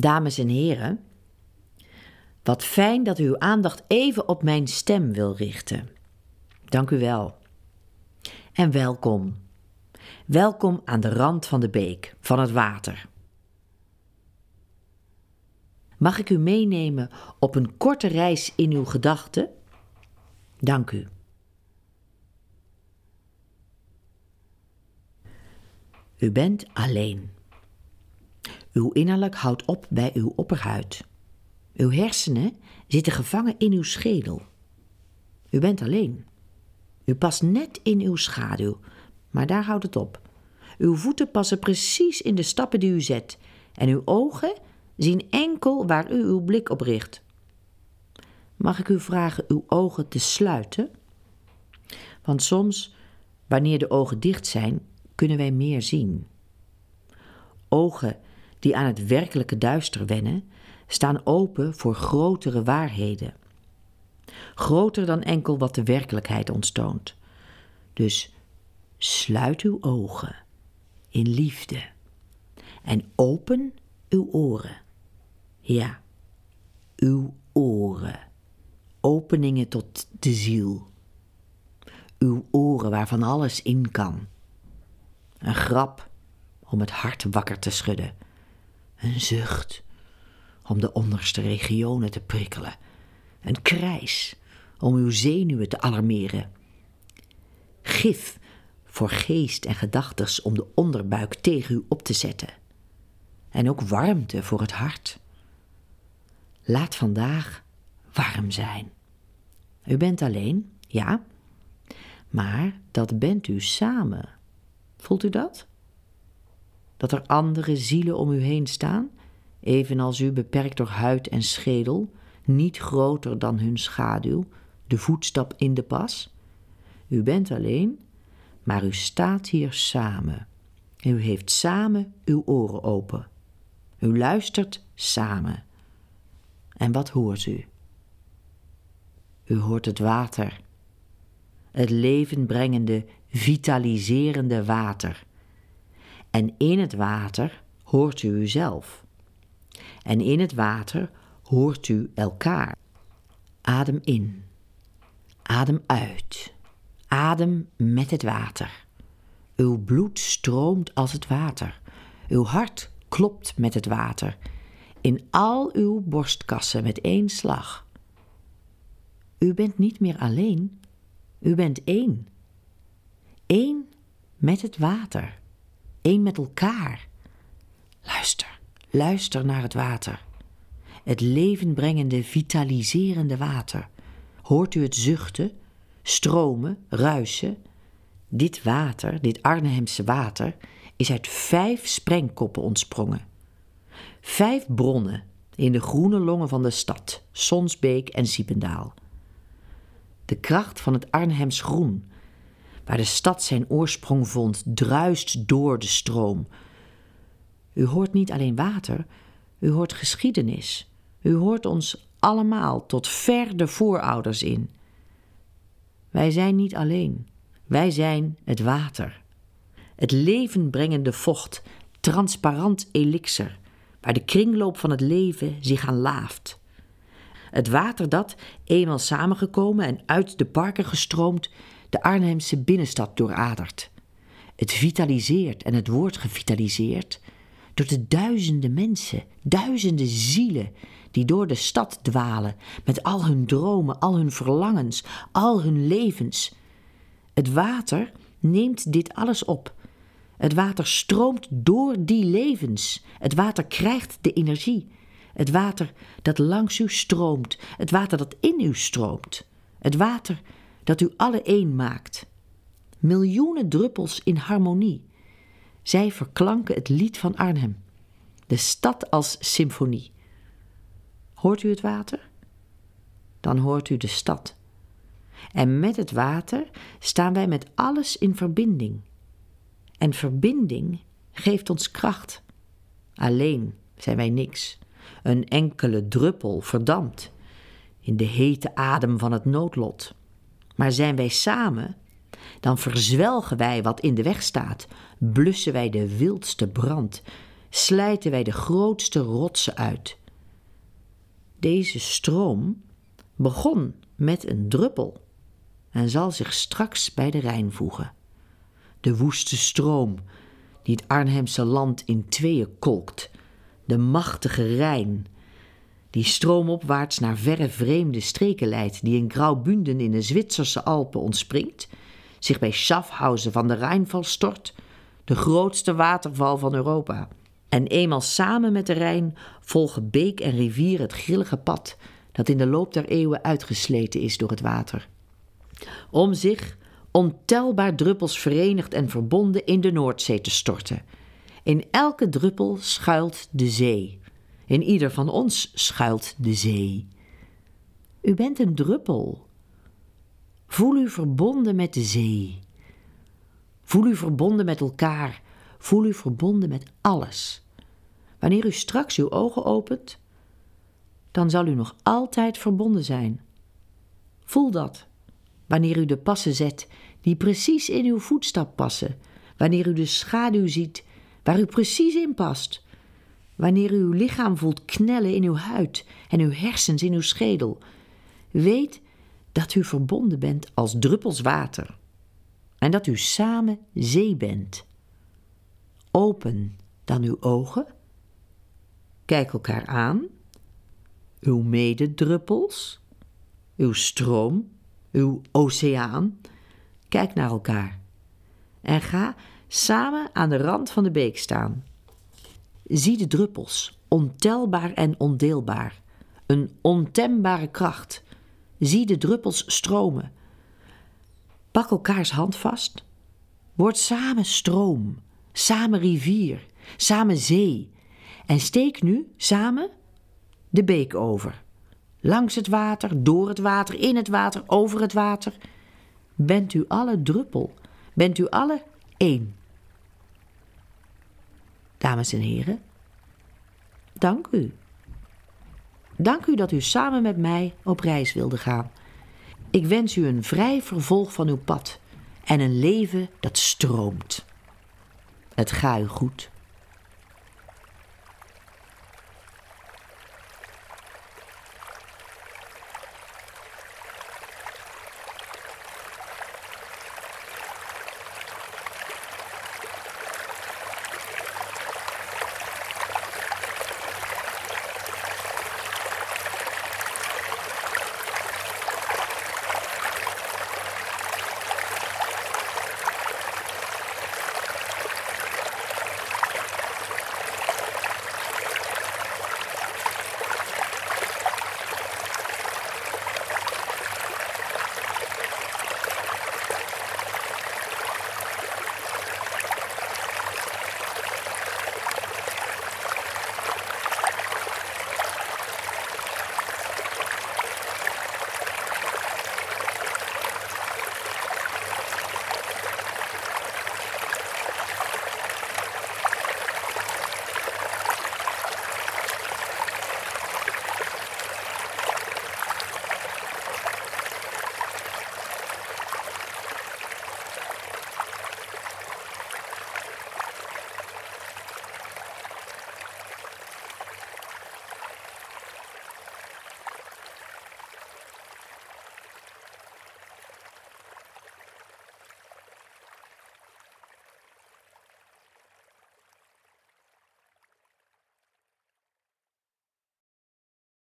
Dames en heren, wat fijn dat u uw aandacht even op mijn stem wil richten. Dank u wel. En welkom. Welkom aan de rand van de beek, van het water. Mag ik u meenemen op een korte reis in uw gedachten? Dank u. U bent alleen. Uw innerlijk houdt op bij uw opperhuid. Uw hersenen zitten gevangen in uw schedel. U bent alleen. U past net in uw schaduw, maar daar houdt het op. Uw voeten passen precies in de stappen die u zet en uw ogen zien enkel waar u uw blik op richt. Mag ik u vragen uw ogen te sluiten? Want soms, wanneer de ogen dicht zijn, kunnen wij meer zien. Ogen die aan het werkelijke duister wennen, staan open voor grotere waarheden. Groter dan enkel wat de werkelijkheid ons toont. Dus sluit uw ogen in liefde en open uw oren. Ja, uw oren. Openingen tot de ziel. Uw oren waarvan alles in kan. Een grap om het hart wakker te schudden. Een zucht om de onderste regionen te prikkelen. Een krijs om uw zenuwen te alarmeren. Gif voor geest en gedachtes om de onderbuik tegen u op te zetten. En ook warmte voor het hart. Laat vandaag warm zijn. U bent alleen, ja, maar dat bent u samen. Voelt u dat? Dat er andere zielen om u heen staan, evenals u beperkt door huid en schedel, niet groter dan hun schaduw, de voetstap in de pas? U bent alleen, maar u staat hier samen. U heeft samen uw oren open. U luistert samen. En wat hoort u? U hoort het water. Het levenbrengende, vitaliserende water. En in het water hoort u uzelf. En in het water hoort u elkaar. Adem in. Adem uit. Adem met het water. Uw bloed stroomt als het water. Uw hart klopt met het water. In al uw borstkassen met één slag. U bent niet meer alleen. U bent één. Eén met het water. Eén met elkaar. Luister, luister naar het water. Het levenbrengende, vitaliserende water. Hoort u het zuchten, stromen, ruisen? Dit water, dit Arnhemse water, is uit vijf sprengkoppen ontsprongen. Vijf bronnen in de groene longen van de stad, Sonsbeek en Siependaal. De kracht van het Arnhems groen, waar de stad zijn oorsprong vond, druist door de stroom. U hoort niet alleen water, u hoort geschiedenis. U hoort ons allemaal tot ver de voorouders in. Wij zijn niet alleen, wij zijn het water. Het levenbrengende vocht, transparant elixer, waar de kringloop van het leven zich aan laaft. Het water dat, eenmaal samengekomen en uit de parken gestroomd, de Arnhemse binnenstad dooradert. Het vitaliseert en het wordt gevitaliseerd door de duizenden mensen, duizenden zielen die door de stad dwalen met al hun dromen, al hun verlangens, al hun levens. Het water neemt dit alles op. Het water stroomt door die levens. Het water krijgt de energie. Het water dat langs u stroomt. Het water dat in u stroomt. Het water dat u alle één maakt. Miljoenen druppels in harmonie. Zij verklanken het lied van Arnhem. De stad als symfonie. Hoort u het water? Dan hoort u de stad. En met het water staan wij met alles in verbinding. En verbinding geeft ons kracht. Alleen zijn wij niks. Een enkele druppel verdampt in de hete adem van het noodlot. Maar zijn wij samen, dan verzwelgen wij wat in de weg staat, blussen wij de wildste brand slijten wij de grootste rotsen uit. Deze stroom begon met een druppel en zal zich straks bij de Rijn voegen. De woeste stroom die het Arnhemse land in tweeën kolkt, de machtige Rijn, die stroomopwaarts naar verre vreemde streken leidt, die in Graubünden in de Zwitserse Alpen ontspringt, zich bij Schaffhausen van de Rijnval stort, de grootste waterval van Europa. En eenmaal samen met de Rijn volgen beek en rivier het grillige pad dat in de loop der eeuwen uitgesleten is door het water. Om zich ontelbaar druppels verenigd en verbonden in de Noordzee te storten. In elke druppel schuilt de zee. In ieder van ons schuilt de zee. U bent een druppel. Voel u verbonden met de zee. Voel u verbonden met elkaar. Voel u verbonden met alles. Wanneer u straks uw ogen opent, dan zal u nog altijd verbonden zijn. Voel dat wanneer u de passen zet die precies in uw voetstap passen, wanneer u de schaduw ziet waar u precies in past, wanneer u uw lichaam voelt knellen in uw huid en uw hersens in uw schedel. Weet dat u verbonden bent als druppels water en dat u samen zee bent. Open dan uw ogen, kijk elkaar aan, uw mededruppels, uw stroom, uw oceaan. Kijk naar elkaar en ga samen aan de rand van de beek staan. Zie de druppels, ontelbaar en ondeelbaar, een ontembare kracht. Zie de druppels stromen. Pak elkaars hand vast. Word samen stroom, samen rivier, samen zee. En steek nu samen de beek over. Langs het water, door het water, in het water, over het water. Bent u alle druppel, bent u alle één. Dames en heren, dank u. Dank u dat u samen met mij op reis wilde gaan. Ik wens u een vrij vervolg van uw pad en een leven dat stroomt. Het ga u goed.